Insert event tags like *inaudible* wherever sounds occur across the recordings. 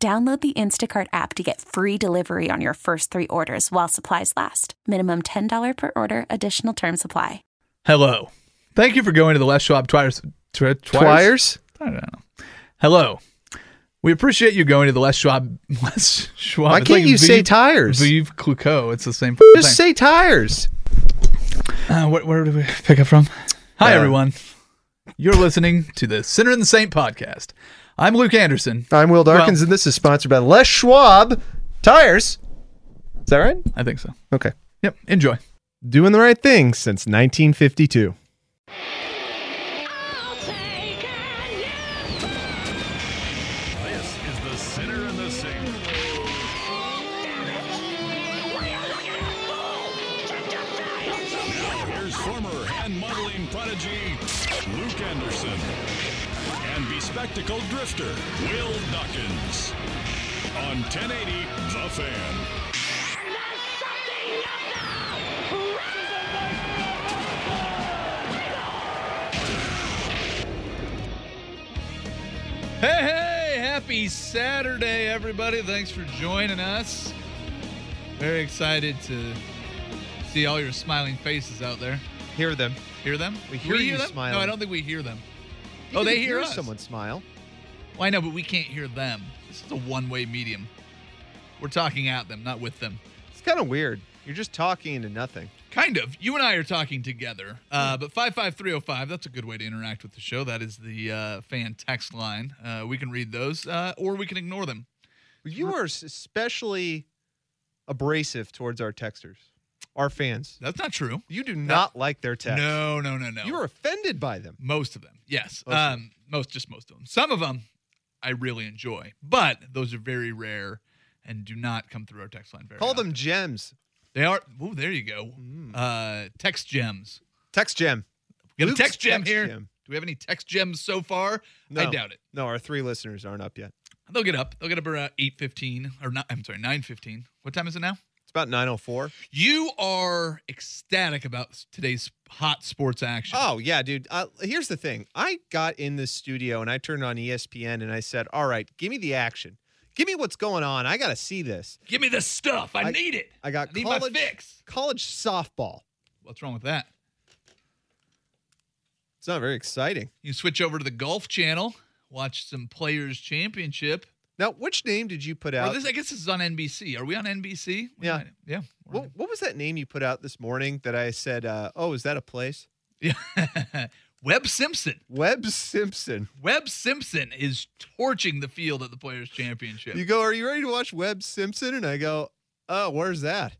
Download the Instacart app to get free delivery on your first three orders while supplies last. Minimum $10 per order, additional term supply. Hello. Thank you for going to the Les Schwab Twires. Twi- Twires? I don't know. Hello. We appreciate you going to the Les Schwab. *laughs* Les Schwab. Why It's can't like you say Vive- tires? Veuve Clicquot. It's the same. Just say tires. Uh, where, where did we pick up from? Hi, Uh, everyone. You're listening to the Sinner and the Saint podcast. I'm Luke Anderson. I'm Will Dawkins, Well- and this is sponsored by Les Schwab Tires. Is that right? I think so. Okay. Yep. Enjoy. Doing the right thing since 1952. Bespectacled drifter Will Dawkins on 1080 The Fan. Hey, hey, happy Saturday, everybody. Thanks for joining us. Very excited to see all your smiling faces out there. Hear them. Hear them? We Do hear you them? smiling. No, I don't think we hear them. You oh, can they hear, us. someone smile. Well, I know, but we can't hear them. This is a one-way medium. We're talking at them, not with them. It's kind of weird. You're just talking into nothing. Kind of. You and I are talking together. Uh, but 55305, that's a good way to interact with the show. That is the uh, fan text line. Uh, we can read those, uh, or we can ignore them. You are especially abrasive towards our texters, our fans. That's not true. You do not like their text. No, no, no, no. You are offended by them. Most of them, yes. Most um, most, just most of them. Some of them I really enjoy, but those are very rare and do not come through our text line very Call often. them gems. They are. Oh, there you go. Mm. Uh, text gems. Text gem. We got Luke's a text gem text here. gem. Do we have any text gems so far? I doubt it. No, our three listeners aren't up yet. They'll get up. They'll get up around eight fifteen or not. I'm sorry, nine fifteen. What time is it now? About 904. You are ecstatic about today's hot sports action. Oh, yeah, dude. Uh, here's the thing. I got in the studio and I turned on ESPN and I said, all right, give me the action. Give me what's going on. I got to see this. Give me the stuff. I, I- need it. I got I need college, my fix. college softball. What's wrong with that? It's not very exciting. You switch over to the Golf Channel, watch some Players Championship. Now, which name did you put Or out? this, I guess this is on NBC. Are we on NBC? We Yeah. might- yeah. What, what was that name you put out this morning that I said, uh, oh, is that a place? Yeah. *laughs* Webb Simpson. Webb Simpson. Webb Simpson is torching the field at the Players Championship. You go, are you ready to watch Webb Simpson? And I go, oh, where's that?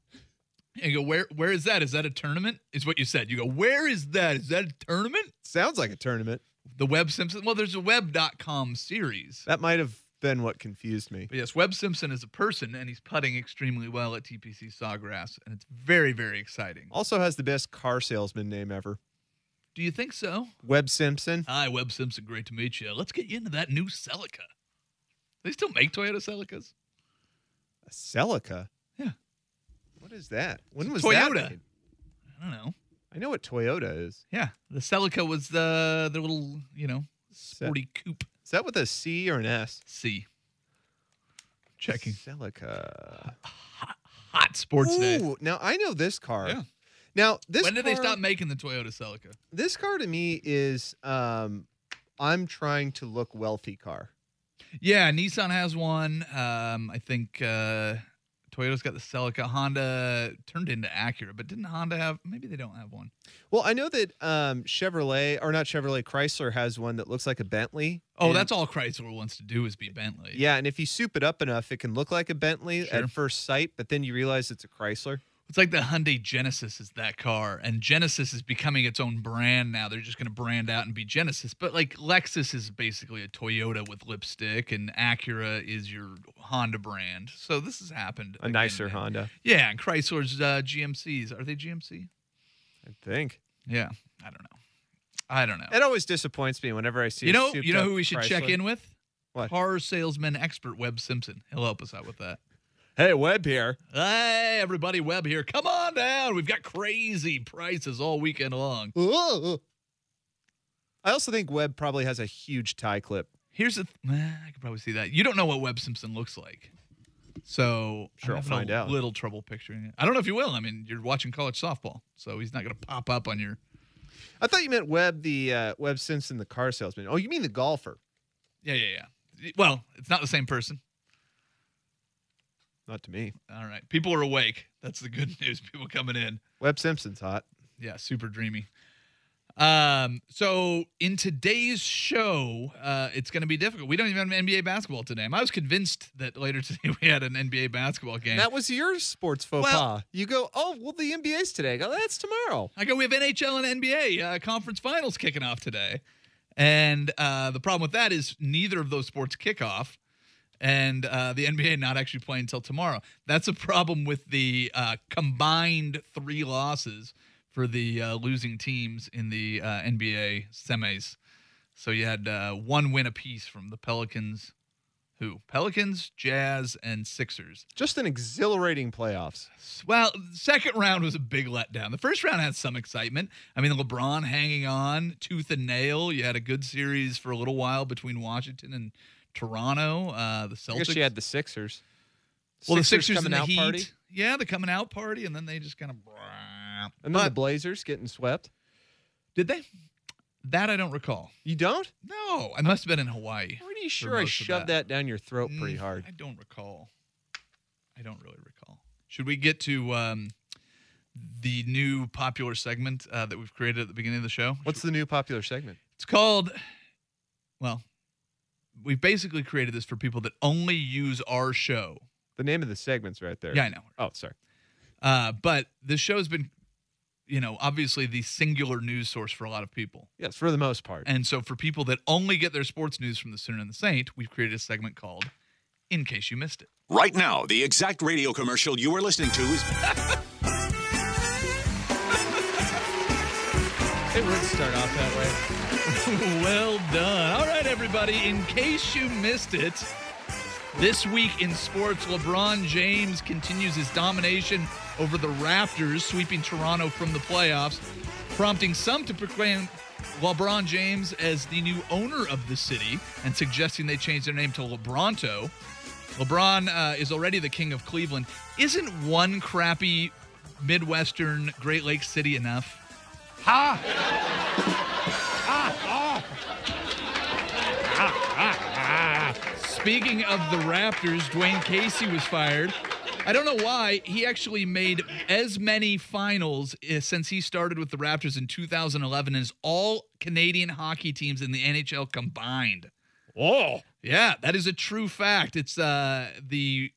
And you go, where where is that? Is that a tournament? Is what you said. You go, where is that? Is that a tournament? Sounds like a tournament. The Webb Simpson. Well, there's a web.com series. That might have been what confused me. But yes, Webb Simpson is a person and he's putting extremely well at TPC Sawgrass. And it's very, very exciting. Also has the best car salesman name ever. Do you think so? Webb Simpson. Hi, Webb Simpson. Great to meet you. Let's get you into that new Celica. They still make Toyota Celicas? A Celica. Yeah. What is that? When was Toyota. that? made? I don't know. I know what Toyota is. Yeah, the Celica was the the little, you know, sporty coupe Is that with a C or an S? C. Checking Celica. hot sports day. Ooh, now I know this car. Yeah. Now this. when did they stop making the Toyota Celica? This car to me is um, I'm trying to look wealthy car. Yeah, Nissan has one. Um, I think uh, Toyota's got the Celica. Honda turned into Acura, but didn't Honda have? Maybe they don't have one. Well, I know that um, Chevrolet or not Chevrolet, Chrysler has one that looks like a Bentley. Oh, And- that's all Chrysler wants to do is be Bentley. yeah. And if you soup it up enough, it can look like a Bentley Sure. at first sight, but then you realize it's a Chrysler. It's like the Hyundai Genesis is that car, and Genesis is becoming its own brand now. They're just going to brand out and be Genesis. But like Lexus is basically a Toyota with lipstick, and Acura is your Honda brand. So this has happened. A again nicer Honda, Yeah, and Chrysler's uh, GMCs. Are they GMC? I think. Yeah, I don't know. I don't know. It always disappoints me whenever I see. You know, you know who we should check in with? What? Car salesman expert Webb Simpson. He'll help us out with that. Hey, Webb here. Hey, everybody, Webb here. Come on down. We've got crazy prices all weekend long. I also think Webb probably has a huge tie clip. Here's the. Th- I could probably see that. You don't know what Webb Simpson looks like, so Sure, I'll find a out. Little trouble picturing it. I don't know if you will. I mean, you're watching college softball, so he's not going to pop up on your. I thought you meant Webb, the uh, Webb Simpson, the car salesman. Oh, you mean the golfer? Yeah, yeah, yeah. Well, it's not the same person. Not to me. All right, people are awake. That's the good *laughs* news. People coming in. Webb Simpson's hot. Yeah, super dreamy. Um, so in today's show, uh, it's going to be difficult. We don't even have NBA basketball today. I was convinced that later *laughs* today we had an NBA basketball game. That was your sports faux Well- pas. You go, oh, well, the NBA's today. I go, that's tomorrow. I go, we have NHL and NBA uh, conference finals kicking off today. And uh, the problem with that is neither of those sports kick off, and uh, the NBA not actually playing until tomorrow. That's a problem with the uh, combined three losses for the uh, losing teams in the uh, NBA semis. So you had uh, one win apiece from the Pelicans, who? Pelicans, Jazz, and Sixers. Just an exhilarating playoffs. Well, second round was a big letdown. The first round had some excitement. I mean, LeBron hanging on tooth and nail. You had a good series for a little while between Washington and Toronto. Uh, the Celtics. I guess you had the Sixers. well, the Sixers coming and the out Heat. party. Yeah, the coming out party, and then they just kind of. And then the Blazers getting swept. did they? That I don't recall. You don't? No, I must have been in Hawaii. Pretty sure I shoved that. down your throat pretty Mm, hard. I don't recall. I don't really recall. Should we get to um, the new popular segment uh, that we've created at the beginning of the show? What's the new popular segment? It's called, well, we've basically created this for people that only use our show. The name of the segment's right there. Yeah, I know. Oh, sorry. Uh, but this show has been, you know, obviously the singular news source for a lot of people. Yes, for the most part. And so for people that only get their sports news from the Sinner and the Saint, we've created a segment called In Case You Missed It. Right now, the exact radio commercial you are listening to is *laughs* It would start off that way. *laughs* well done. All right, everybody. In case you missed it, this week in sports, LeBron James continues his domination over the Raptors, sweeping Toronto from the playoffs, prompting some to proclaim LeBron James as the new owner of the city and suggesting they change their name to LeBronto. LeBron uh, is already the king of Cleveland. Isn't one crappy Midwestern Great Lakes city enough? Speaking of the Raptors, Dwyane Casey was fired. I don't know why. He actually made as many finals uh, since he started with the Raptors in 2011 as all Canadian hockey teams in the NHL combined. Oh, Yeah, that is a true fact. It's uh the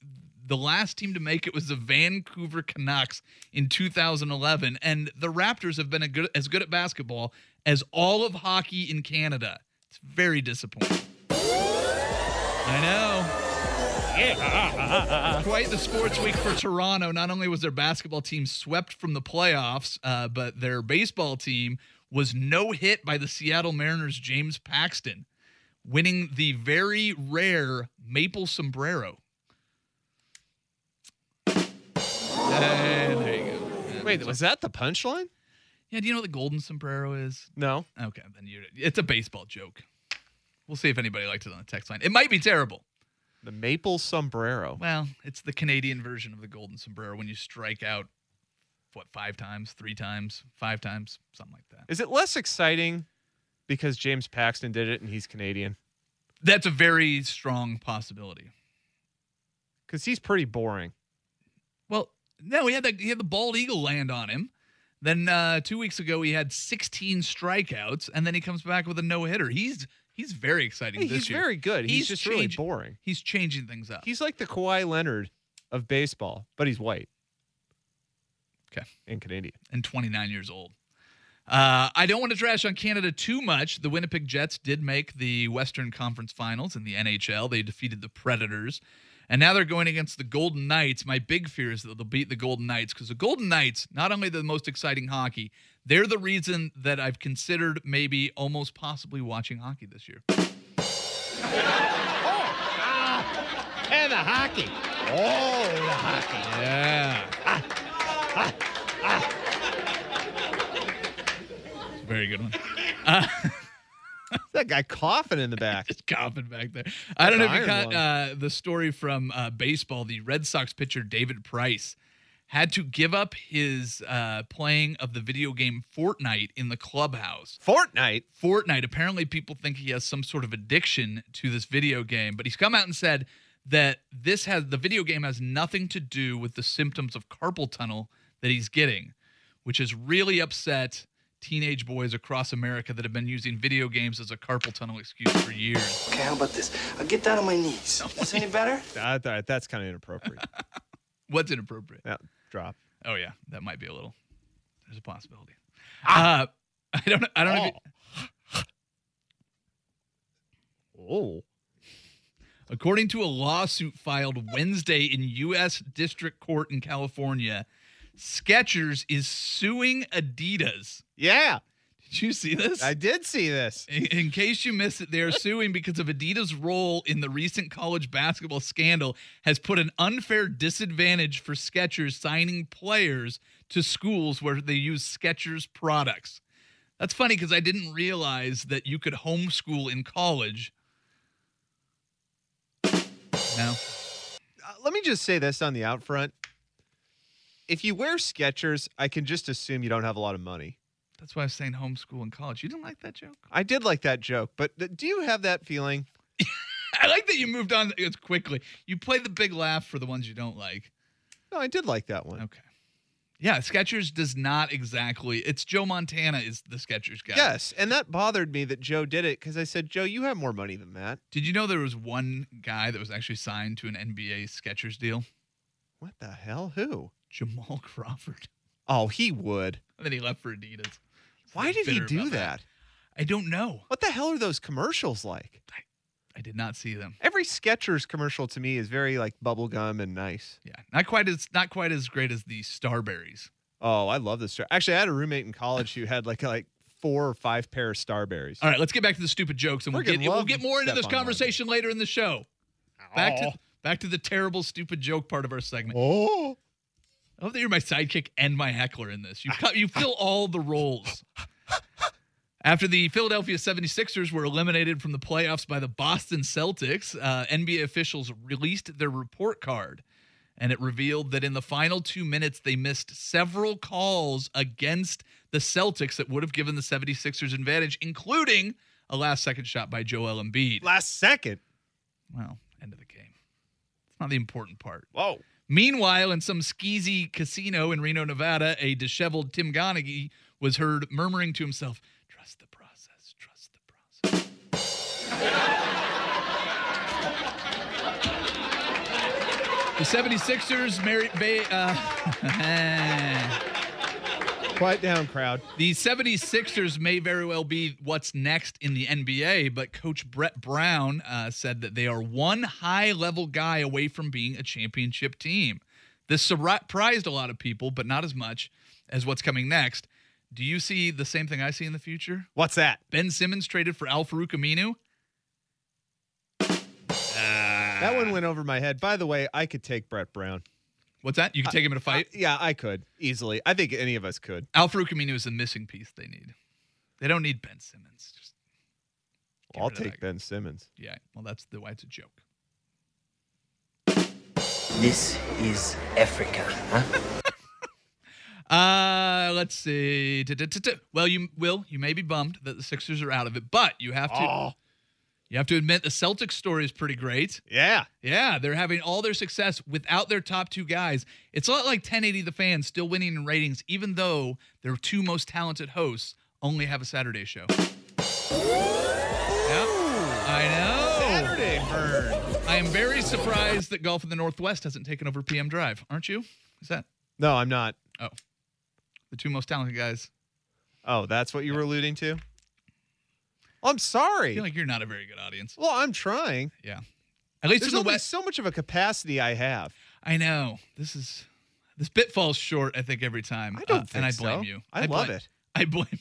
the last team to make it was the Vancouver Canucks in 2011 and the Raptors have been good, as good at basketball as all of hockey in Canada. It's very disappointing. I know. Yeah. Quite the sports week for Toronto. Not only was their basketball team swept from the playoffs, uh, but their baseball team was no hit by the Seattle Mariners' James Paxton, winning the very rare maple sombrero. And there you go. And Wait, was that the punchline? yeah, do you know what the golden sombrero is? No. Okay, then you it's a baseball joke. We'll see if anybody liked it on the text line. It might be terrible. The maple sombrero. Well, it's the Canadian version of the golden sombrero when you strike out what five times, three times, five times, something like that. Is it less exciting because James Paxton did it and he's Canadian? That's a very strong possibility. Because he's pretty boring. No, he had the he had the bald eagle land on him. Then uh, two weeks ago he had 16 strikeouts, and then he comes back with a no hitter. He's he's very exciting Hey, this he's year. very good. He's, He's just really boring. He's changing things up. He's like the Kawhi Leonard of baseball, but he's white. Okay. and Canadian. and 29 years old. Uh, I don't want to trash on Canada too much. The Winnipeg Jets did make the Western Conference Finals in the NHL. They defeated the Predators. And now they're going against the Golden Knights. My big fear is that they'll beat the Golden Knights because the Golden Knights, not only the most exciting hockey, they're the reason that I've considered maybe almost possibly watching hockey this year. Oh, ah, and the hockey. Oh, the hockey. Yeah. Very good one. Uh, *laughs* That guy coughing in the back. Just coughing back there. I don't know if you caught uh, the story from uh, baseball. The Red Sox pitcher David Price had to give up his uh, playing of the video game Fortnite in the clubhouse. Fortnite. Fortnite. Apparently, people think he has some sort of addiction to this video game, but he's come out and said that this has the video game has nothing to do with the symptoms of carpal tunnel that he's getting, which has really upset teenage boys across America that have been using video games as a carpal tunnel excuse for years. Okay, how about this? I'll get down on my knees. *laughs* That's any better? Uh, that- that's kind of inappropriate. *laughs* What's inappropriate? that drop. Oh yeah, that might be a little. There's a possibility. Uh, *laughs* I don't. I don't know. If it, Oh. According to a lawsuit filed Wednesday in U.S. District Court in California, Skechers is suing Adidas. Yeah, Did you see this? I did see this. In, in case you missed it, they are suing because of Adidas' role in the recent college basketball scandal has put an unfair disadvantage for Skechers signing players to schools where they use Skechers products. That's funny because I didn't realize that you could homeschool in college. No. Uh, let me just say this on the out front. If you wear Skechers, I can just assume you don't have a lot of money. That's why I was saying homeschool in college. You didn't like that joke? I did like that joke, but th- do you have that feeling? *laughs* I like that you moved on as quickly. You play the big laugh for the ones you don't like. No, I did like that one. Okay. Yeah, Skechers does not exactly. It's Joe Montana is the Skechers guy. Yes, and that bothered me that Joe did it because I said, Joe, you have more money than that. Did you know there was one guy that was actually signed to an NBA Skechers deal? What the hell? Who? Jamal Crawford. Oh, he would. And then he left for Adidas. Why did he do about that? I don't know. What the hell are those commercials like? I did not see them. Every Skechers commercial to me is very like bubblegum and nice. Yeah, not quite as not quite as great as the Starburys. Oh, I love this. Actually, I had a roommate in college who had like like four or five pair of Starburys. All right, let's get back to the stupid jokes, and we'll get we'll get more into this Stephon Marbury. conversation later in the show. Back Oh. to back to the terrible stupid joke part of our segment. Oh. I love that you're my sidekick and my heckler in this. You you fill all the roles. After the Philadelphia 76ers were eliminated from the playoffs by the Boston Celtics, uh, NBA officials released their report card. And it revealed that in the final two minutes, they missed several calls against the Celtics that would have given the 76ers advantage, including a last second shot by Joel Embiid. Last second. Well, end of the game. It's not the important part. Whoa. Meanwhile, in some skeezy casino in Reno, Nevada, a disheveled Tim Donaghy was heard murmuring to himself, Trust the process, trust the process. *laughs* the 76ers, Mary, Bay, uh, *laughs* Quiet down, crowd. the 76ers may very well be what's next in the NBA, but Coach Brett Brown uh, said that they are one high level guy away from being a championship team. This surprised a lot of people, but not as much as what's coming next. Do you see the same thing I see in the future? What's that? Ben Simmons traded for Al-Farouq Aminu? That one went over my head. By the way, I could take Brett Brown. What's that? You can take him in a fight? Uh, yeah, I could easily. I think any of us could. Al-Farouq Aminu is the missing piece they need. They don't need Ben Simmons. Just get I'll take Ben Simmons. Yeah, well, that's the why it's a joke. This is Africa, huh? *laughs* Uh, let's see. Well, you will. You may be bummed that the Sixers are out of it, but you have to. Oh. You have to admit the Celtics story is pretty great. Yeah. Yeah, they're having all their success without their top two guys. It's a lot like 1080 The fans still winning in ratings, even though their two most talented hosts only have a Saturday show. Yep. I know. Saturday burn. I am very surprised that Golf in the Northwest hasn't taken over PM Drive. Aren't you? Is that? No, I'm not. Oh. The two most talented guys. Oh, that's what you were alluding to? I'm sorry. I feel like you're not a very good audience. well, I'm trying. Yeah. At least There's in the West. so much of a capacity I have. I know. This is this bit falls short, I think, every time. I don't Uh, think and I so. blame you. I love blame- it. I blame you.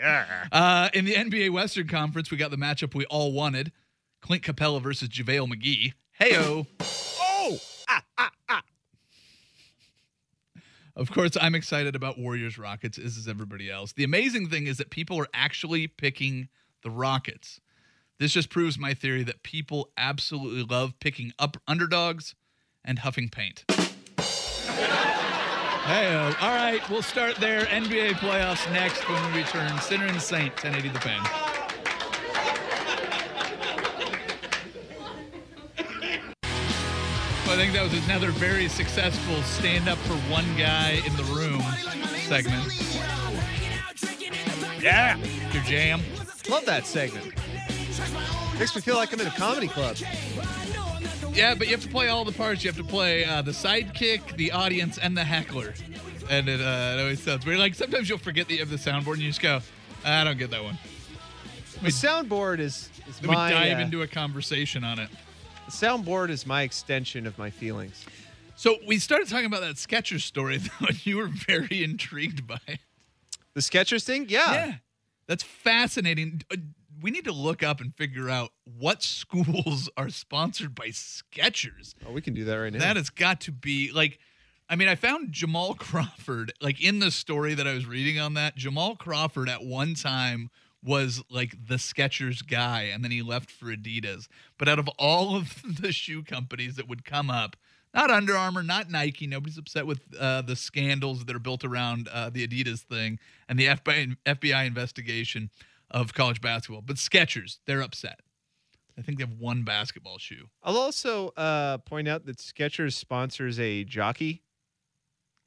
Yeah. Uh, in the NBA Western Conference, we got the matchup we all wanted. Clint Capela versus JaVale McGee. Heyo. Oh! Of course, I'm excited about Warriors Rockets, as is everybody else. The amazing thing is that people are actually picking the Rockets. This just proves my theory that people absolutely love picking up underdogs and huffing paint. Hey, uh, all right, we'll start there. NBA playoffs next when we return. Sinner and Saint, 1080 the fan. I think that was another very successful stand up for one guy in the room segment. Yeah. Your jam. Love that segment. Makes me feel like I'm in a comedy club. Yeah, but you have to play all the parts. You have to play uh, the sidekick, the audience, and the heckler. And it, uh, it always sounds weird. Like sometimes you'll forget that you have the soundboard and you just go, I don't get that one. The soundboard is, is Then we dive uh, into a conversation on it. the soundboard is my extension of my feelings. So we started talking about that Skechers story, *laughs* though, and you were very intrigued by it. The Skechers thing? Yeah. Yeah, that's fascinating. Uh, We need to look up and figure out what schools *laughs* are sponsored by Skechers. Oh, we can do that right now. That has got to be like. I mean, I found Jamal *laughs* Crawford like in the story that I was reading on that. Jamal Crawford at one time was like the Skechers guy, and then he left for Adidas. But out of all of *laughs* the shoe companies that would come up, not Under Armour, not Nike. Nobody's upset with uh, the scandals that are built around uh, the Adidas thing and the FBI, FBI investigation of college basketball. But Skechers, they're upset. I think they have one basketball shoe. I'll also uh, point out that Skechers sponsors a jockey.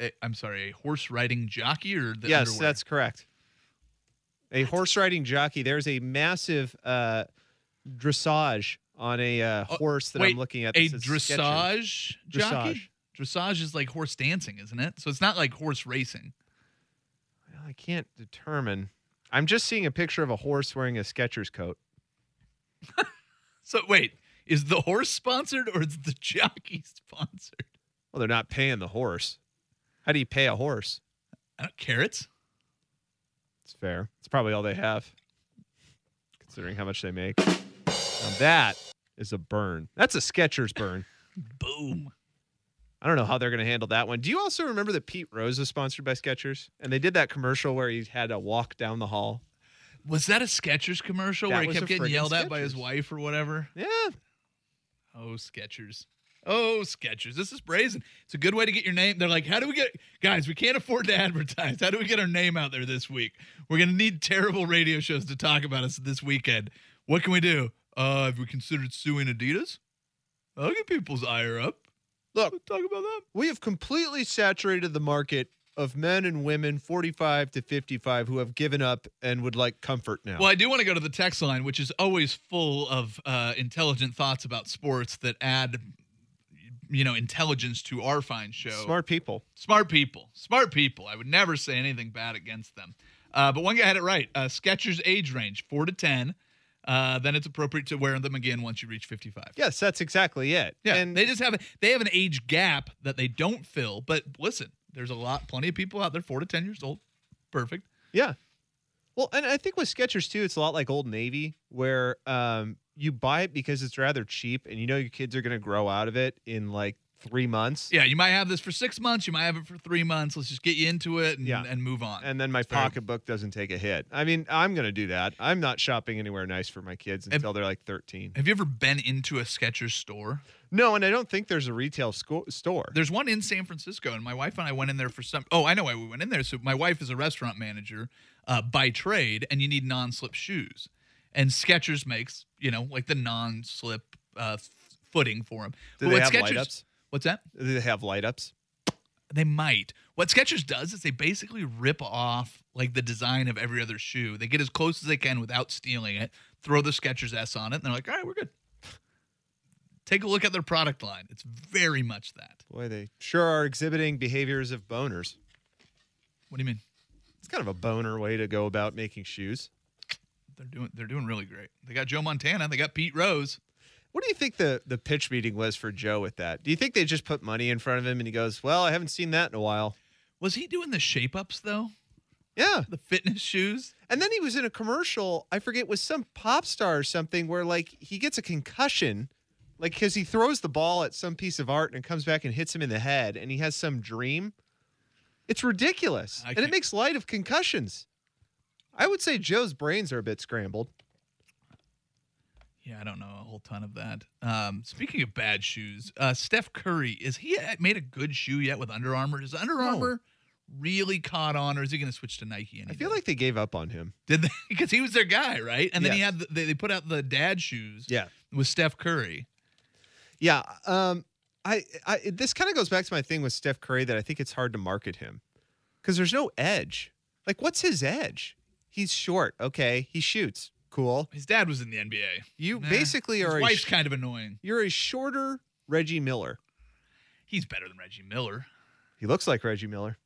a- I'm sorry, a horse riding jockey or the yes, underwear? that's correct. A horse riding jockey. There's a massive uh, dressage on a uh, Oh, horse that Wait, I'm looking at. A that dressage jockey. Dressage. Dressage is like horse dancing, isn't it? So it's not like horse racing. Well, I can't determine. I'm just seeing a picture of a horse wearing a Skechers coat. *laughs* So wait, is the horse sponsored or is the jockey sponsored? Well, they're not paying the horse. How do you pay a horse? Don't, carrots. It's fair. It's probably all they have, considering how much they make. Now that is a burn. That's a Skechers burn. Boom. I don't know how they're going to handle that one. Do you also remember that Pete Rose was sponsored by Skechers? And they did that commercial where he had to walk down the hall. Was that a Skechers commercial That where he kept getting yelled at by his wife or whatever? Yeah. Oh, Skechers. Oh, Skechers. This is brazen. It's a good way to get your name. They're like, how do we get guys? We can't afford to advertise. How do we get our name out there this week? We're gonna need terrible radio shows to talk about us this weekend. What can we do? Uh, have we considered suing Adidas? I'll get people's ire up. Look, Talk about that. we have completely saturated the market of men and women 45 to 55 who have given up and would like comfort now. Well, I do want to go to the text line, which is always full of uh, intelligent thoughts about sports that add, you know, intelligence to our fine show. Smart people. Smart people. Smart people. I would never say anything bad against them. Uh, but one guy had it right. Uh, Skechers age range, four to 10. Uh, then it's appropriate to wear them again once you reach 55. Yes, that's exactly it. Yeah. And they just have, a, they have an age gap that they don't fill. But listen, there's a lot, plenty of people out there, four to 10 years old. Perfect. Yeah. Well, and I think with Skechers too, it's a lot like Old Navy, where um, you buy it because it's rather cheap, and you know your kids are going to grow out of it in like three months. Yeah. You might have this for six months. You might have it for three months. Let's just get you into it and, Yeah. and move on. And then my Fair. pocketbook doesn't take a hit. I mean, I'm going to do that. I'm not shopping anywhere nice for my kids until they're like 13. have you ever been into a Skechers store? No, and I don't think there's a retail sco- store. There's one in San Francisco, and my wife and I went in there for some. Oh, I know why we went in there. So my wife is a restaurant manager uh, by trade, and you need non-slip shoes. And Skechers makes you know like the non-slip uh, footing for them. Do they have light ups? What's that? Do they have light ups? They might. What Skechers does is they basically rip off like the design of every other shoe. They get as close as they can without stealing it. Throw the Skechers S on it, and they're like, "All right, we're good." Take a look at their product line. It's very much that. Boy, they sure are exhibiting behaviors of boners. What do you mean? It's kind of a boner way to go about making shoes. They're doing they're doing really great. They got Joe Montana. They got Pete Rose. What do you think the the pitch meeting was for Joe with that? Do you think they just put money in front of him and he goes, "Well, I haven't seen that in a while." Was he doing the shape ups though? Yeah. The fitness shoes? And then he was in a commercial, I forget was some pop star or something where like he gets a concussion like cuz he throws the ball at some piece of art and it comes back and hits him in the head and he has some dream. It's ridiculous. And it makes light of concussions. I would say Joe's brains are a bit scrambled. Yeah, I don't know a whole ton of that. Um, speaking of bad shoes, uh, Steph Curry is he made a good shoe yet with Under Armour? Is Under No. Armour really caught on, or is he going to switch to Nike? Any I feel day? like they gave up on him. did they? *laughs* Because he was their guy, right? And then he had the, they, they put out the dad shoes. Yeah. with Steph Curry. Yeah, um, I, I this kind of goes back to my thing with Steph Curry that I think it's hard to market him because there's no edge. Like, what's his edge? He's short. Okay, he shoots. Cool. His dad was in the NBA. You Nah, basically his are a wife's sh- kind of annoying. you're a shorter Reggie Miller. He's better than Reggie Miller, He looks like Reggie Miller.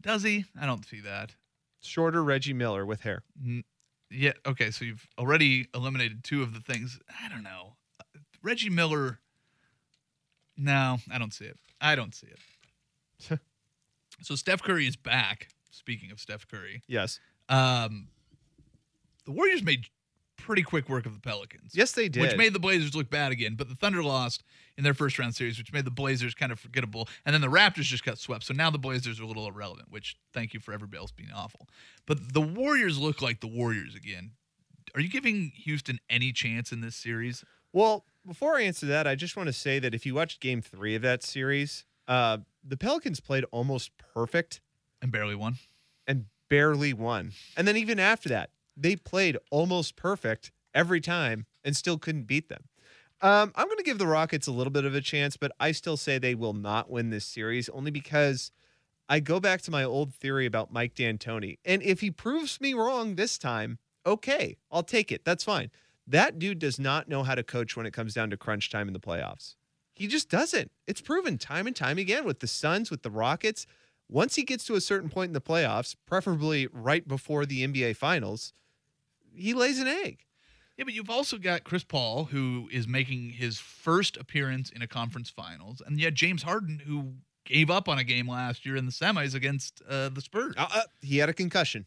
does he? I don't see that. Shorter Reggie Miller with hair. N- Yeah. Okay. So you've already eliminated two of the things. I don't know. Uh, Reggie Miller. No, I don't see it. I don't see it. so Steph Curry is back. Speaking of Steph Curry, Yes. um, the Warriors made pretty quick work of the Pelicans. Yes, they did. Which made the Blazers look bad again, but the Thunder lost in their first round series, which made the Blazers kind of forgettable. And then the Raptors just got swept. So now the Blazers are a little irrelevant, which thank you for everybody else being awful. But the Warriors look like the Warriors again. Are you giving Houston any chance in this series? Well, before I answer that, I just want to say that if you watched Game Three of that series, uh, the Pelicans played almost perfect And barely won. and barely won. And then even after that, they played almost perfect every time and still couldn't beat them. Um, I'm going to give the Rockets a little bit of a chance, but I still say they will not win this series only because I go back to my old theory about Mike D'Antoni. And if he proves me wrong this time, okay, I'll take it. That's fine. That dude does not know how to coach when it comes down to crunch time in the playoffs. He just doesn't. It's proven time and time again with the Suns, with the Rockets. Once he gets to a certain point in the playoffs, preferably right before the NBA Finals, he lays an egg. Yeah, but you've also got Chris Paul, who is making his first appearance in a conference finals, and yet James Harden, who gave up on a game last year in the semis against uh, the Spurs. Uh, uh, he had a concussion.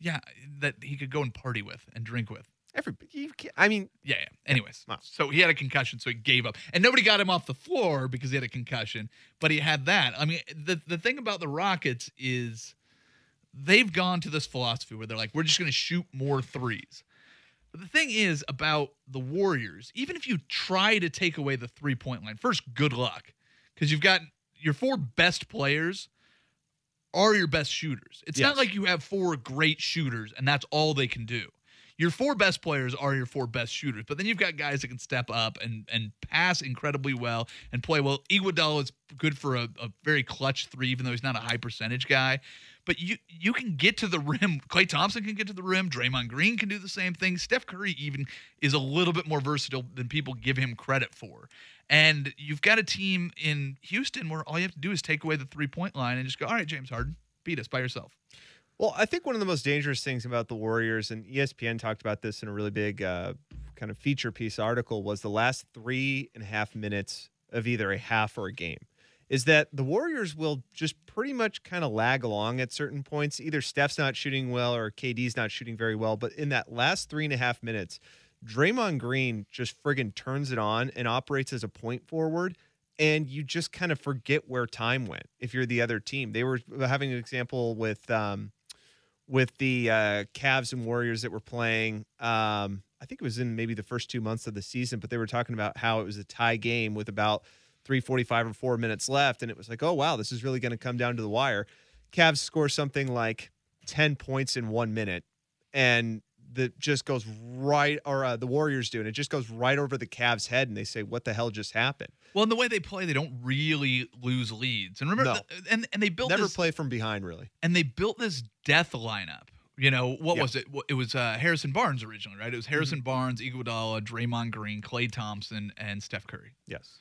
Yeah, that he could go and party with and drink with. Every, you I mean, Yeah, yeah. Anyways, Wow. so he had a concussion, so he gave up, and nobody got him off the floor because he had a concussion. But he had that. I mean, the the thing about the Rockets is they've gone to this philosophy where they're like, we're just going to shoot more threes. But the thing is about the Warriors, even if you try to take away the three point line, first, good luck because you've got your four best players are your best shooters. It's not like you have four great shooters and that's all they can do. Your four best players are your four best shooters, but then you've got guys that can step up and and pass incredibly well and play well. Iguodala is good for a, a very clutch three, even though he's not a high percentage guy. But you you can get to the *laughs* rim. Klay Thompson can get to the rim. Draymond Green can do the same thing. Steph Curry even is a little bit more versatile than people give him credit for. And you've got a team in Houston where all you have to do is take away the three point line and just go, all right, James Harden, beat us by yourself. Well, I think one of the most dangerous things about the Warriors, and ESPN talked about this in a really big uh, kind of feature piece article, was the last three and a half minutes of either a half or a game. Is that the Warriors will just pretty much kind of lag along at certain points. Either Steph's not shooting well or KD's not shooting very well. But in that last three and a half minutes, Draymond Green just friggin' turns it on and operates as a point forward and you just kind of forget where time went if you're the other team. They were having an example with um, with the uh, Cavs and Warriors that were playing. Um, I think it was in maybe the first two months of the season, but they were talking about how it was a tie game with about 345 or four minutes left. And it was like, oh, wow, this is really going to come down to the wire. Cavs score something like 10 points in one minute. And that just goes right, or uh, the Warriors do, and it just goes right over the Cavs' head, and they say, "What the hell just happened?" Well, in the way they play, they don't really lose leads. And remember, No. th- and and they built Never this, play from behind, really. and they built this death lineup. You know what Yeah. was it? It was uh, Harrison Barnes originally, right? It was Harrison Mm-hmm. Barnes, Iguodala, Draymond Green, Klay Thompson, and Steph Curry. Yes.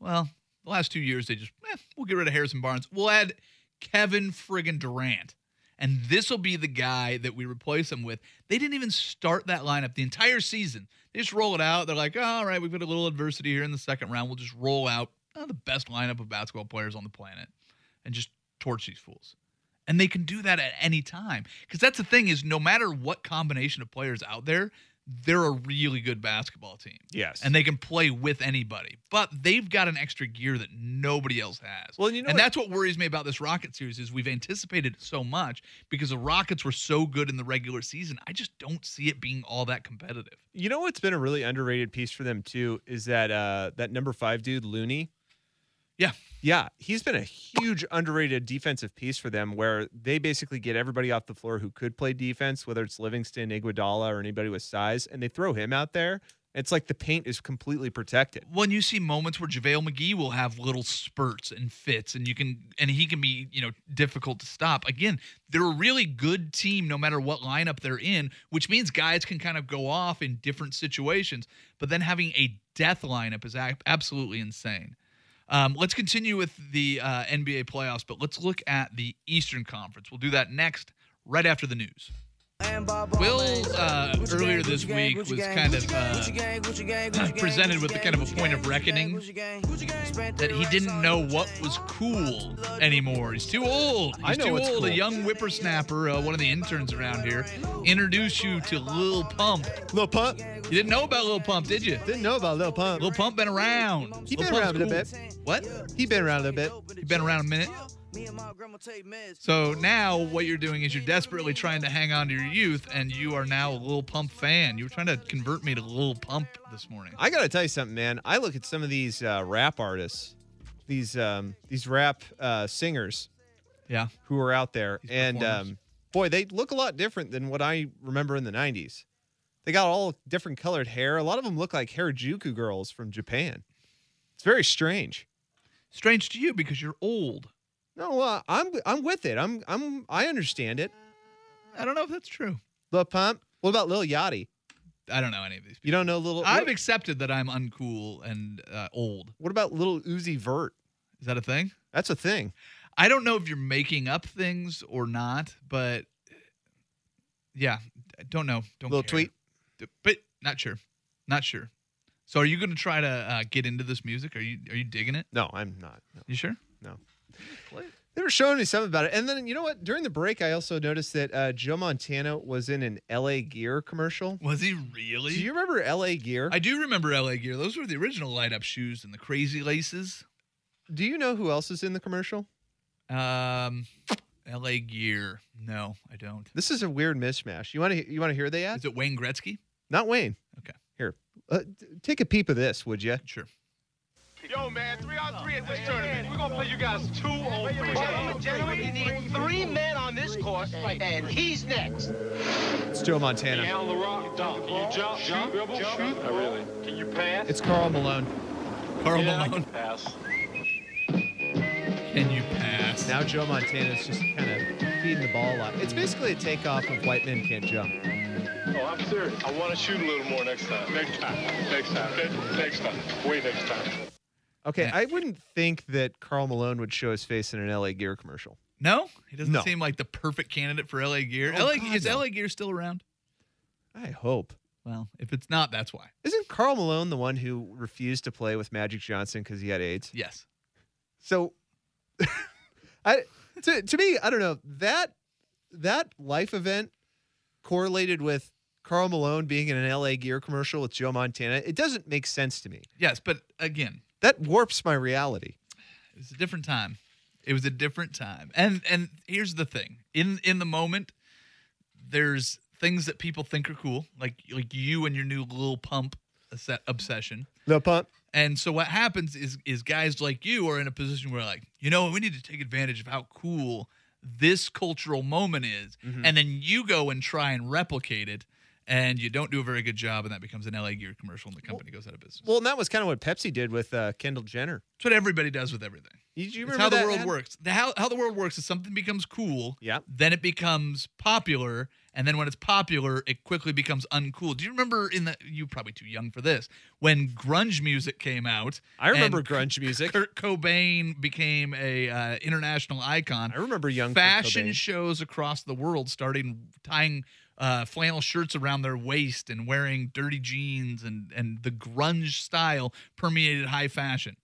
Well, the last two years they just eh, we'll get rid of Harrison Barnes. We'll add Kevin friggin' Durant, and this will be the guy that we replace him with. They didn't even start that lineup the entire season. They just roll it out. They're like, all right, we've got a little adversity here in the second round. We'll just roll out uh, the best lineup of basketball players on the planet and just torch these fools. And they can do that at any time. Because that's the thing is no matter what combination of players out there, they're a really good basketball team. Yes. And they can play with anybody. But they've got an extra gear that nobody else has. Well, you know and what- that's what worries me about this Rocket series is we've anticipated so much because the Rockets were so good in the regular season. I just don't see it being all that competitive. You know what's been a really underrated piece for them too is that uh that number five dude Looney. Yeah. Yeah, he's been a huge underrated defensive piece for them, where they basically get everybody off the floor who could play defense, whether it's Livingston, Iguodala, or anybody with size, and they throw him out there. It's like the paint is completely protected. when you see moments where JaVale McGee will have little spurts and fits and you can and he can be, you know, difficult to stop. Again, they're a really good team no matter what lineup they're in, which means guys can kind of go off in different situations. But then having a death lineup is ab- absolutely insane. Um, let's continue with the uh, NBA playoffs, but let's look at the Eastern Conference. We'll do that next, right after the news. Will uh, earlier this week was kind of uh, presented with the kind of a point of reckoning that he didn't know what was cool anymore. He's too old. He's I know too what's old. A young whippersnapper, uh, one of the interns around here, introduced you to Lil Pump. Lil Pump You didn't know about Lil Pump, did you? didn't know about Lil Pump. Lil Pump been around. He Lil been around Pump's a bit. What? He been around a little bit. He been around a minute. So now what you're doing is you're desperately trying to hang on to your youth, and you are now a Lil Pump fan. You were trying to convert me to Lil Pump this morning. I gotta tell you something, man. I look at some of these uh, rap artists, these um, these rap uh, singers Yeah. who are out there, These and um, boy, they look a lot different than what I remember in the '90s. They got all different colored hair. A lot of them look like Harajuku girls from Japan. It's very strange. Strange to you because you're old. No, uh, I'm I'm with it. I'm I'm I understand it. I don't know if that's true. Lil Pump. What about Lil Yachty? I don't know any of these people. You don't know Lil. I've what, accepted that I'm uncool and uh, old. what about Lil Uzi Vert? Is that a thing? That's a thing. I don't know if you're making up things or not, but yeah, I don't know. Don't Little care. tweet. But not sure, not sure. So, are you going to try to uh, get into this music? Are you are you digging it? No, I'm not. No. You sure? No. They were showing me something about it. And then, you know what? During the break, I also noticed that uh, Joe Montana was in an LA Gear commercial. Was he really? Do you remember LA Gear? I do remember LA Gear. Those were the original light up shoes and the crazy laces. Do you know who else is in the commercial? Um, LA Gear. No, I don't. This is a weird mishmash. You want to you want to hear the ad? Is it Wayne Gretzky? Not Wayne. Okay. Here. Uh, t- take a peep of this, would you? Sure. Yo, man, three on three at this tournament. We're gonna play you guys two on three. Gentlemen, gentlemen, you need three men on this course, and he's next. It's Joe Montana. on the rock, Can you jump, jump, dribble, shoot? Not really. Can you pass? It's Karl Malone. Karl yeah, I Malone. can pass. Can you pass? Now Joe Montana's just kind of feeding the ball a lot. It's basically a takeoff of White Men Can't Jump. Oh, I'm serious. I want to shoot a little more next time. Next time. Next time. Next time. Way next time. Okay. I wouldn't think that Karl Malone would show his face in an LA Gear commercial. No, he doesn't No. seem like the perfect candidate for LA Gear. Oh, LA God, is no. LA Gear still around? I hope. Well, if it's not, that's why. Isn't Karl Malone the one who refused to play with Magic Johnson because he had AIDS? Yes. So, *laughs* I to, to me, I don't know that that life event correlated with Karl Malone being in an LA Gear commercial with Joe Montana. It doesn't make sense to me. Yes, but again, That warps my reality. it was a different time. It was a different time. And and here's the thing. In in the moment, there's things that people think are cool, like like you and your new little pump obsession. No pump. And so what happens is is guys like you are in a position where like, you know, we need to take advantage of how cool this cultural moment is. Mm-hmm. And then you go and try and replicate it. And you don't do a very good job, and that becomes an LA Gear commercial, and the company goes out of business. Well, and that was kind of what Pepsi did with uh, Kendall Jenner. That's what everybody does with everything. You, you It's remember how the world ad? works. The, how, how the world works is something becomes cool, Yeah. then it becomes popular, and then when it's popular, it quickly becomes uncool. Do you remember in the? You probably too young for this. When grunge music came out, I remember grunge music. Kurt Cobain became a uh, international icon. I remember young fashion shows across the world starting tying uh, flannel shirts around their waist and wearing dirty jeans, and and the grunge style permeated high fashion.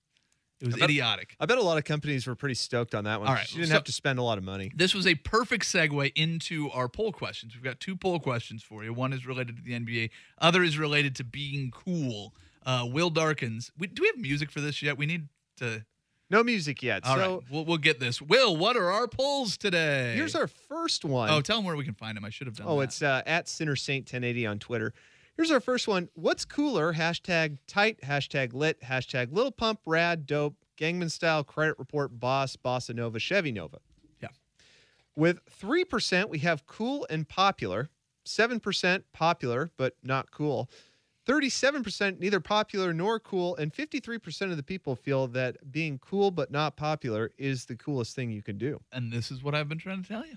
It was I bet- idiotic. I bet a lot of companies were pretty stoked on that one. All right, you didn't so- have to spend a lot of money. This was a perfect segue into our poll questions. We've got two poll questions for you. One is related to the NBA, other is related to being cool. Uh, Will Dawkins, we, do we have music for this yet? We need to. No music yet. All right, so we'll, we'll get this. Will, what are our polls today? here's our first one. Oh, tell them where we can find them. I should have done. That. Oh, that. it's uh, at Sinner Saint 1080 on Twitter. Here's our first one. What's cooler? Hashtag tight, hashtag lit, hashtag little pump, rad, dope, gangman style, credit report, boss, bossa nova, Chevy Nova. Yeah. With 3%, we have cool and popular, 7% popular, but not cool. 37% neither popular nor cool, and 53% of the people feel that being cool but not popular is the coolest thing you can do. and this is what I've been trying to tell you.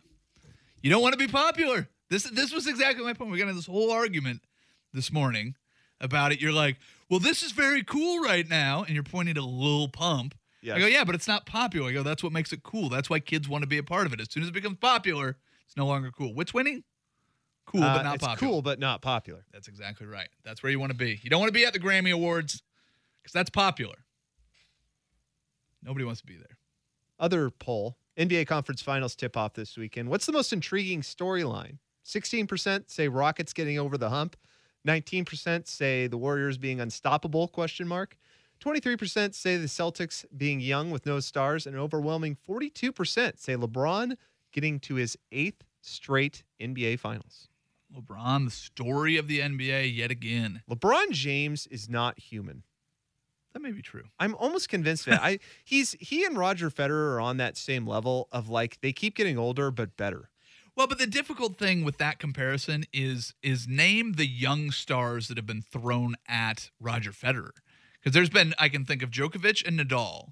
You don't want to be popular. This this was exactly my point. We got into this whole argument this morning about it. You're like, well, this is very cool right now, and you're pointing to Lil Pump. Yes. I go, yeah, but it's not popular. I go, that's what makes it cool. That's why kids want to be a part of it. As soon as it becomes popular, it's no longer cool. What's winning? Cool, Uh, but not it's popular. cool but not popular. That's exactly right. That's where you want to be. You don't want to be at the Grammy Awards because that's popular. Nobody wants to be there. other poll NBA Conference Finals tip off this weekend. What's the most intriguing storyline? 16% say Rockets getting over the hump. 19% say the Warriors being unstoppable question mark. 23% say the Celtics being young with no stars and an overwhelming 42% say LeBron getting to his 8th straight NBA finals. LeBron, the story of the NBA yet again. LeBron James is not human. That may be true. I'm almost convinced that I *laughs* he's he and Roger Federer are on that same level of like they keep getting older but better. Well, but the difficult thing with that comparison is is name the young stars that have been thrown at Roger Federer. Because there's been I can think of Djokovic and Nadal,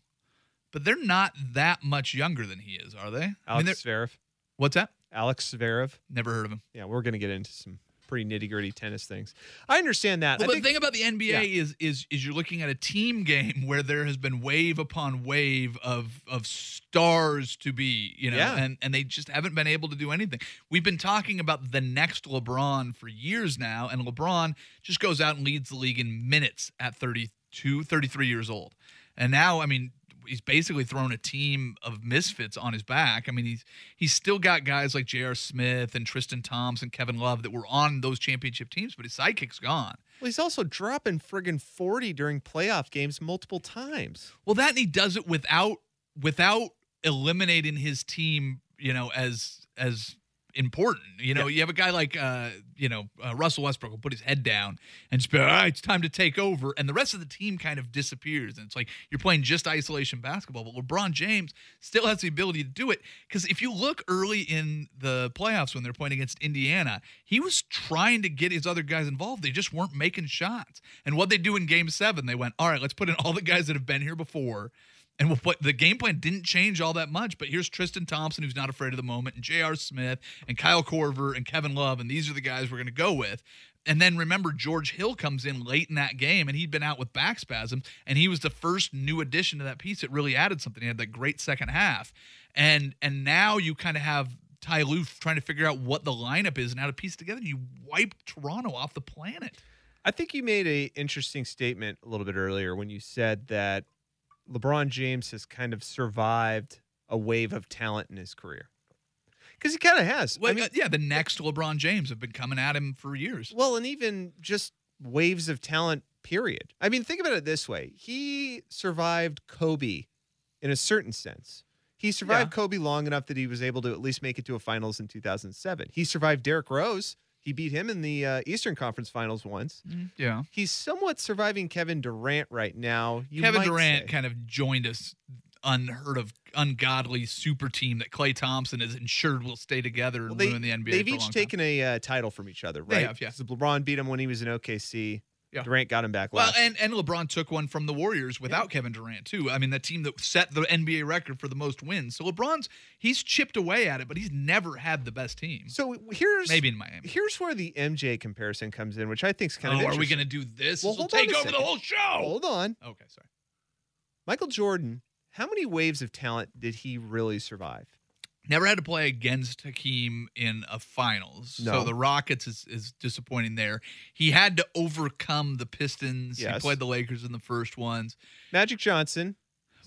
but they're not that much younger than he is, are they? I mean, Alex Zverev. what's that? Alex Zverev. Never heard of him. Yeah, we're going to get into some pretty nitty gritty tennis things. I understand that. Well, but think- the thing about the NBA is is is you're looking at a team game where there has been wave upon wave of of stars to be, you know, Yeah. and and they just haven't been able to do anything. We've been talking about the next LeBron for years now, and LeBron just goes out and leads the league in minutes at 32, 33 years old. And now, I mean, he's basically thrown a team of misfits on his back. I mean, he's he's still got guys like J.R. Smith and Tristan Thompson, Kevin Love that were on those championship teams, but his sidekick's gone. well, he's also dropping friggin' 40 during playoff games multiple times. Well, that and he does it without without eliminating his team, you know, as as important. You know, you have a guy like uh, you know, uh, Russell Westbrook will put his head down and just be, all right, it's time to take over. And the rest of the team kind of disappears. And it's like you're playing just isolation basketball. But LeBron James still has the ability to do it. Because if you look early in the playoffs when they're playing against Indiana, he was trying to get his other guys involved. They just weren't making shots. And what they do in game seven, they went, all right, let's put in all the guys that have been here before. And we'll the game plan didn't change all that much, but here's Tristan Thompson, who's not afraid of the moment, and J.R. Smith, and Kyle Korver, and Kevin Love, and these are the guys we're going to go with. And then remember, George Hill comes in late in that game, and he'd been out with back spasms, and he was the first new addition to that piece. It really added something. He had that great second half, and and now you kind of have Ty Lue trying to figure out what the lineup is and how to piece together. You wipe Toronto off the planet. I think you made a interesting statement a little bit earlier when you said that LeBron James has kind of survived a wave of talent in his career. Because he kind of has. Well, I mean, uh, yeah, the next LeBron James have been coming at him for years. Well, and even just waves of talent, period. I mean, think about it this way he survived Kobe in a certain sense. He survived Yeah. Kobe long enough that he was able to at least make it to a finals in 2007. He survived Derrick Rose. He beat him in the uh, Eastern Conference Finals once. Yeah. He's somewhat surviving Kevin Durant right now. You Kevin might Durant say. kind of joined us unheard of, ungodly super team that Klay Thompson is ensured will stay together and Well, they, ruin the NBA. they've for a each long time. taken a uh, title from each other, right? They have, yeah. So LeBron beat him when he was in OKC. Yeah. Durant got him back Well, last. and, and LeBron took one from the Warriors without Kevin Durant too. I mean, the team that set the NBA record for the most wins. So LeBron's he's chipped away at it, but he's never had the best team. so here's Maybe in Miami. Here's where the MJ comparison comes in, which I think is kind oh, of are we going to do this? Well, this will take over the whole show. Hold on, Okay, sorry. Michael Jordan. How many waves of talent did he really survive? Never had to play against Hakeem in a finals. No. So the Rockets is, is disappointing there. He had to overcome the Pistons. He played the Lakers in the first ones. Magic Johnson.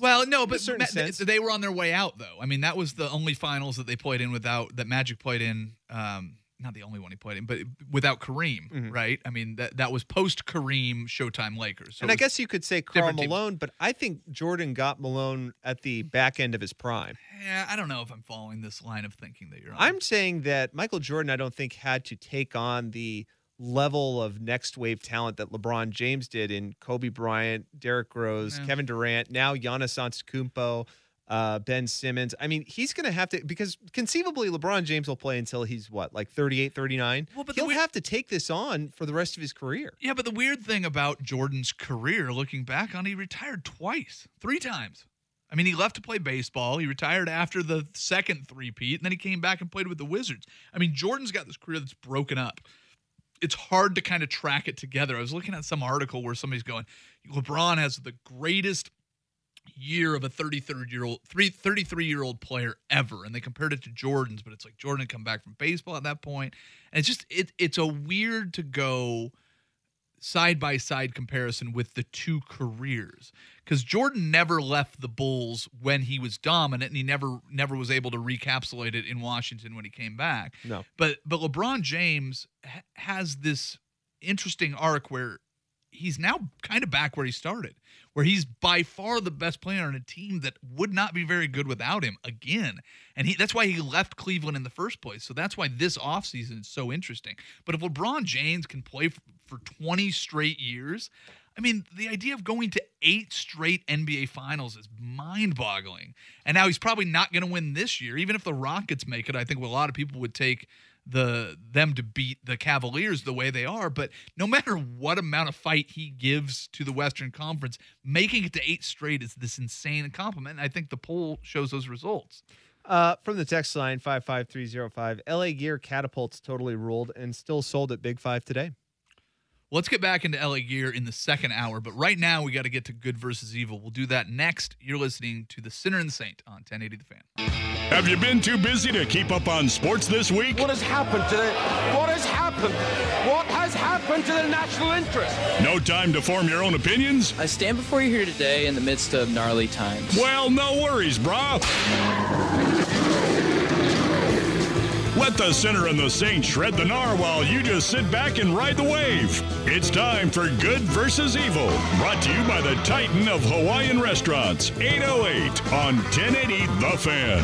Well, no, but Ma- sense. they were on their way out, though. I mean, that was the only finals that they played in without that Magic played in. Um, not the only one he played in, but without Kareem, Mhm. right? I mean, that that was post Kareem Showtime Lakers. So and I guess you could say Karl different team. Malone, but I think Jordan got Malone at the back end of his prime. yeah, I don't know if I'm following this line of thinking that you're on. I'm saying that Michael Jordan, I don't think, had to take on the level of next wave talent that LeBron James did in Kobe Bryant, Derrick Rose, Yeah. Kevin Durant, now Giannis Antetokounmpo, uh, Ben Simmons. I mean, he's going to have to because conceivably LeBron James will play until he's what, like 38, 39. Well, but He'll weird- have to take this on for the rest of his career. Yeah, but the weird thing about Jordan's career, looking back on, he retired twice, three times. I mean, he left to play baseball. He retired after the second three-peat, and then he came back and played with the Wizards. I mean, Jordan's got this career that's broken up. It's hard to kind of track it together. I was looking at some article where somebody's going, LeBron has the greatest year of a 33 year old 33 year old player ever and they compared it to jordan's but it's like jordan had come back from baseball at that point and it's just it, it's a weird to go side by side comparison with the two careers because Jordan never left the Bulls when he was dominant, and he never never was able to recapsulate it in Washington when he came back. No. But but LeBron James ha- has this interesting arc where he's now kind of back where he started, where he's by far the best player on a team that would not be very good without him again. And he that's why he left Cleveland in the first place. So that's why this offseason is so interesting. But if LeBron James can play for, for 20 straight years, I mean, the idea of going to eight straight NBA finals is mind boggling. And now he's probably not going to win this year. Even if the Rockets make it, I think a lot of people would take the them to beat the Cavaliers the way they are. But no matter what amount of fight he gives to the Western Conference, making it to eight straight is this insane compliment. And I think the poll shows those results. Uh, from the text line 55305, LA Gear catapults totally ruled and still sold at Big Five today. Let's get back into LA Gear in the second hour, but right now we got to get to good versus evil. We'll do that next. You're listening to The Sinner and Saint on 1080 The Fan. Have you been too busy to keep up on sports this week? What has happened to the. What has happened? What has happened to the national interest? No time to form your own opinions? I stand before you here today in the midst of gnarly times. Well, no worries, brah. Let the sinner and the saint shred the gnar while you just sit back and ride the wave. It's time for Good versus Evil, brought to you by the Titan of Hawaiian Restaurants, 808 on 1080 The Fan.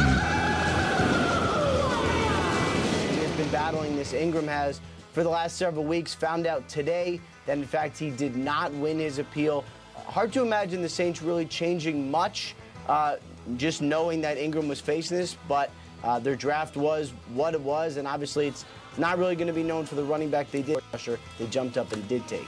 He has been battling this. Ingram has for the last several weeks. Found out today that in fact he did not win his appeal. Hard to imagine the Saints really changing much, uh, just knowing that Ingram was facing this. But uh, their draft was what it was, and obviously it's not really going to be known for the running back they did. Rusher they jumped up and did take.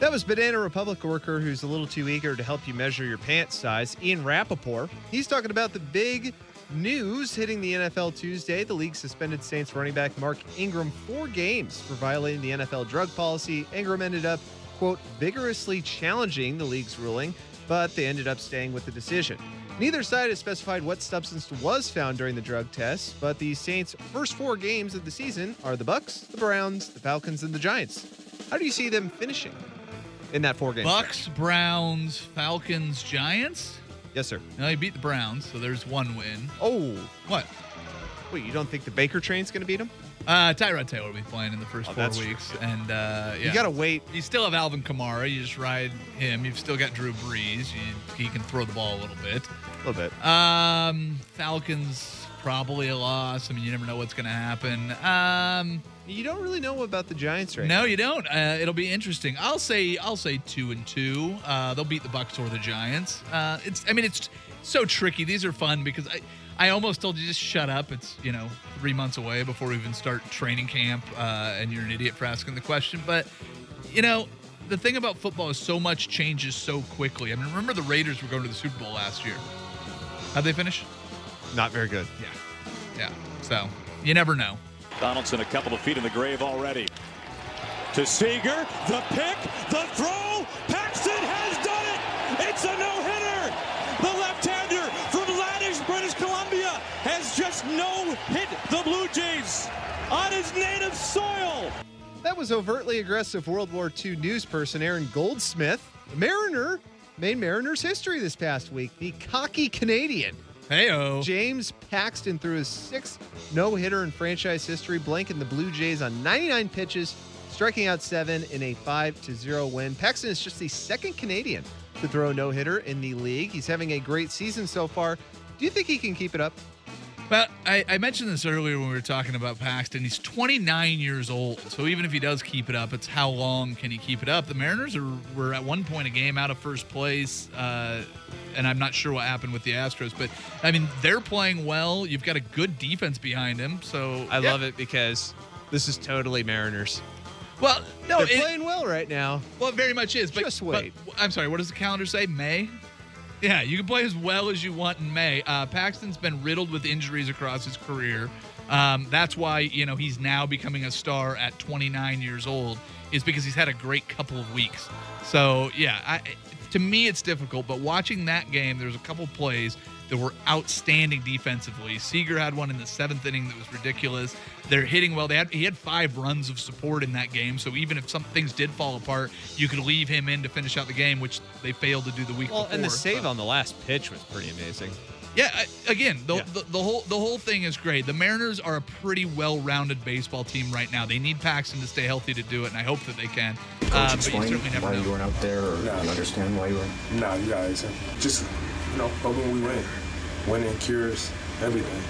That was Banana Republic worker who's a little too eager to help you measure your pants size, Ian Rapoport. He's talking about the big news hitting the NFL Tuesday. The league suspended Saints running back Mark Ingram four games for violating the NFL drug policy. Ingram ended up, quote, vigorously challenging the league's ruling, but they ended up staying with the decision. Neither side has specified what substance was found during the drug test, but the Saints' first four games of the season are the Bucks, the Browns, the Falcons, and the Giants. How do you see them finishing in that four games? Bucks, Browns, Falcons, Giants. Yes, sir. Now they beat the Browns, so there's one win. Oh, What? wait, you don't think the Baker train's going to beat them? Uh, Tyrod Taylor will be playing in the first Oh, four that's true. weeks, and uh, yeah, You got to wait. You still have Alvin Kamara. You just ride him. You've still got Drew Brees. You, he can throw the ball a little bit. A little bit. Um, Falcons probably a loss. I mean, you never know what's going to happen. Um, You don't really know about the Giants right now no, you don't. Uh, it'll be interesting. I'll say I'll say two and two. Uh, they'll beat the Bucks or the Giants. Uh, it's I mean it's so tricky. These are fun because I, I almost told you just shut up. It's you know three months away before we even start training camp, uh, and you're an idiot for asking the question. But you know, the thing about football is so much changes so quickly. I mean, remember the Raiders were going to the Super Bowl last year. How'd they finish? Not very good. Yeah, yeah. So you never know. Donaldson a couple of feet in the grave already. To Seager, the pick, the throw. Paxton has done it. It's a no-hitter. The left-hander from just no-hit the Blue Jays on his native soil. That was overtly aggressive World War II news person Aaron Goldsmith. The Mariner made Mariners history this past week. The cocky Canadian. Heyo. James Paxton threw his sixth no hitter in franchise history, blanking the Blue Jays on 99 pitches, striking out seven in a 5 to 0 win. Paxton is just the second Canadian to throw a no hitter in the league. He's having a great season so far. Do you think he can keep it up? Well, I, I, mentioned this earlier when we were talking about Paxton. He's 29 years old, so even if he does keep it up, it's how long can he keep it up? The Mariners are were at one point a game out of first place, uh, and I'm not sure what happened with the Astros, but I mean they're playing well. You've got a good defense behind him, so I yeah. love it because this is totally Mariners. Well, no, they're it, playing well right now. Well, it very much is. But just wait. But, I'm sorry. What does the calendar say? May. Yeah, you can play as well as you want in May. Uh, Paxton's been riddled with injuries across his career. Um, that's why you know he's now becoming a star at 29 years old. Is because he's had a great couple of weeks. So yeah, I, to me it's difficult. But watching that game, there's a couple plays that were outstanding defensively. Seager had one in the seventh inning that was ridiculous. They're hitting well. They had he had five runs of support in that game. So even if some things did fall apart, you could leave him in to finish out the game, which they failed to do the week well, before. And the save so. on the last pitch was pretty amazing. Yeah, again, the, yeah. the, the, whole the whole thing is great. The Mariners are a pretty well-rounded baseball team right now. They need Paxton to stay healthy to do it, and I hope that they can. Coach, uh, but you certainly never why know. you weren't out there, or no, understand why you were. No, you guys just you know hoping we win. Winning cures everything.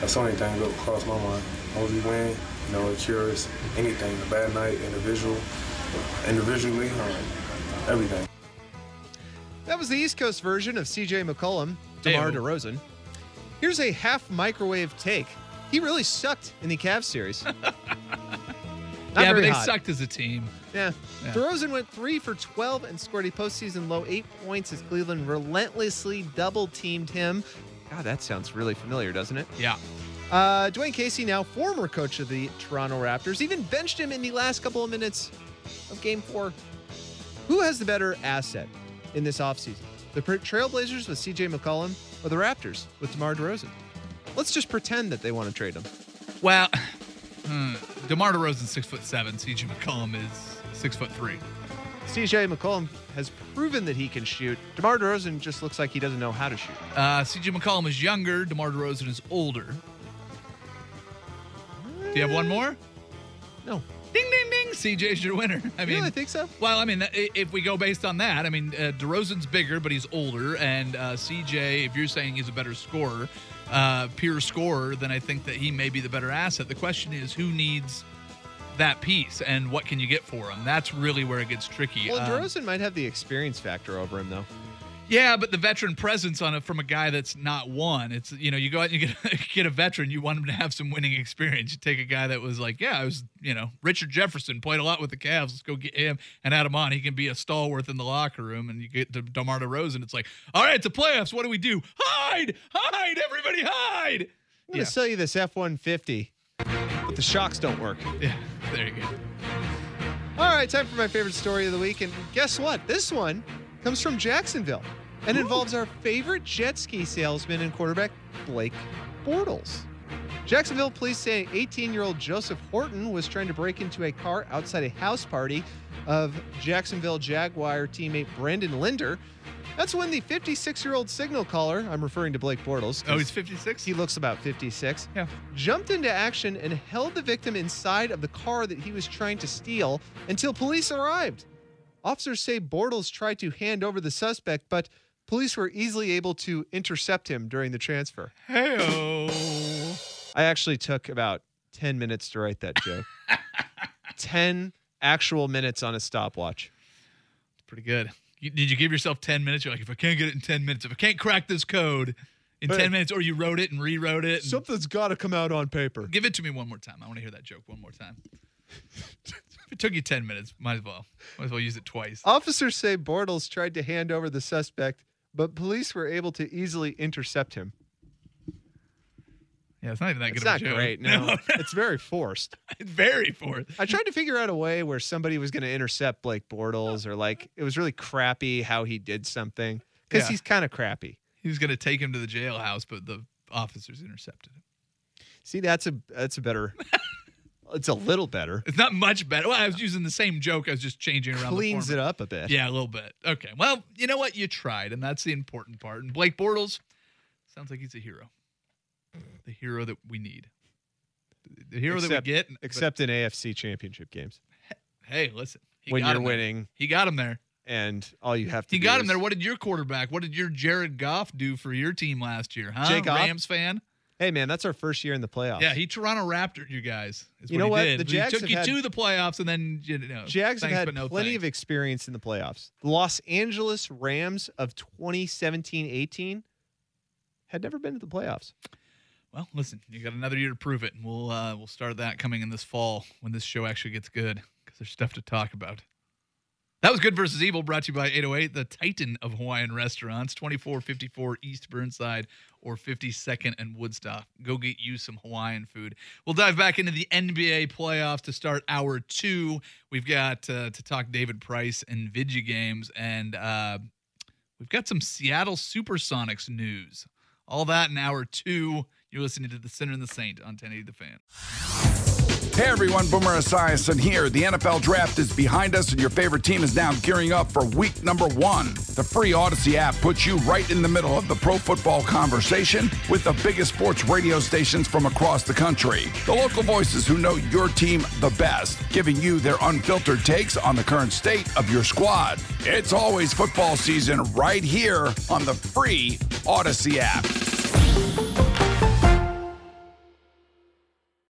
That's the only thing that cross my mind. Once we win, you know, it cures anything. A bad night, individual, individually, um, everything. That was the East Coast version of CJ McCollum, DeMar Ew. DeRozan. Here's a half microwave take. He really sucked in the Cavs series. *laughs* yeah, but they hot. sucked as a team. Yeah. yeah. DeRozan went three for 12 and scored a postseason low eight points as Cleveland relentlessly double teamed him. God, that sounds really familiar, doesn't it? Yeah. Uh, Dwyane Casey, now former coach of the Toronto Raptors, even benched him in the last couple of minutes of game four. Who has the better asset in this offseason? The Trailblazers with CJ McCollum or the Raptors with DeMar DeRozan? Let's just pretend that they want to trade him. Well, hmm, DeMar DeRozan's six foot seven. CJ McCollum is six foot three. CJ McCollum has proven that he can shoot. DeMar DeRozan just looks like he doesn't know how to shoot. Uh, CJ McCollum is younger. DeMar DeRozan is older. Do you have one more? No. Ding, ding, ding. CJ's your winner. I mean, really think so? Well, I mean, if we go based on that, I mean, uh, DeRozan's bigger, but he's older. And uh, CJ, if you're saying he's a better scorer, uh, pure scorer, then I think that he may be the better asset. The question is who needs that piece and what can you get for him? That's really where it gets tricky. Well, DeRozan um, might have the experience factor over him, though. Yeah, but the veteran presence on it from a guy that's not one. It's you know you go out and you get *laughs* get a veteran. You want him to have some winning experience. You take a guy that was like, yeah, I was you know Richard Jefferson played a lot with the Cavs. Let's go get him and add him on. He can be a stalwart in the locker room. And you get to DeMar DeRozan. It's like, all right, it's a playoffs. What do we do? Hide, hide, everybody, hide. I'm gonna yeah. sell you this F one fifty, but the shocks don't work. Yeah, there you go. All right, time for my favorite story of the week, and guess what? This one comes from Jacksonville and Ooh. involves our favorite jet ski salesman and quarterback, Blake Bortles. Jacksonville police say 18 year old Joseph Horton was trying to break into a car outside a house party of Jacksonville Jaguar teammate Brandon Linder. That's when the 56 year old signal caller, I'm referring to Blake Bortles. Oh, he's 56? He looks about 56. Yeah. Jumped into action and held the victim inside of the car that he was trying to steal until police arrived. Officers say Bortles tried to hand over the suspect, but police were easily able to intercept him during the transfer. Hey, I actually took about 10 minutes to write that joke. *laughs* 10 actual minutes on a stopwatch. Pretty good. Did you give yourself 10 minutes? You're like, if I can't get it in 10 minutes, if I can't crack this code in But- 10 minutes, or you wrote it and rewrote it. and- Something's got to come out on paper. give it to me one more time. I want to hear that joke one more time. if it took you 10 minutes, might as well. Might as well use it twice. Officers say Bortles tried to hand over the suspect, but police were able to easily intercept him. Yeah, it's not even that It's good of not a joke. great. *laughs* No, it's very forced. *laughs* it's very forced. I tried to figure out a way where somebody was going to intercept Blake Bortles, or like it was really crappy how he did something because Yeah. he's kind of crappy. He was going to take him to the jailhouse, but the officers intercepted him. See, that's a that's a better. *laughs* it's a little better. It's not much better. Well, I was using the same joke. I was just changing around. Cleans it up a bit. Yeah, a little bit. Okay. Well, you know what? You tried, and that's the important part. And Blake Bortles sounds like he's a hero. The hero that we need. The hero except, that we get. but- except in AFC Championship games hey, listen. he when got you're him there. winning He got him there. and all you have to He do got him there. What did your quarterback? What did your Jared Goff do for your team last year? Huh? Goff? Rams fan. Hey man, that's our first year in the playoffs. Yeah, he Toronto Raptored you guys. is You know what? did. The He took you had- to the playoffs, and then you know, Jags thanks, have had no plenty thanks. of experience in the playoffs. The Los Angeles Rams of 2017-18 had never been to the playoffs. Well, listen, you got another year to prove it, and we'll uh, we'll start that coming in this fall when this show actually gets good because there's stuff to talk about. That was Good versus Evil, brought to you by 808, the Titan of Hawaiian restaurants, 2454 East Burnside or 52nd and Woodstock. Go get you some Hawaiian food. We'll dive back into the NBA playoffs to start hour two. We've got uh, to talk David Price and Vidya games, and uh, we've got some Seattle Supersonics news. All that in hour two. You're listening to the Sinner and the Saint on 1080 The Fan. Hey everyone, Boomer Esiason here. The NFL draft is behind us, and your favorite team is now gearing up for week number one. The free Odyssey app puts you right in the middle of the pro football conversation with the biggest sports radio stations from across the country. The local voices who know your team the best, giving you their unfiltered takes on the current state of your squad. It's always football season right here on the free Odyssey app.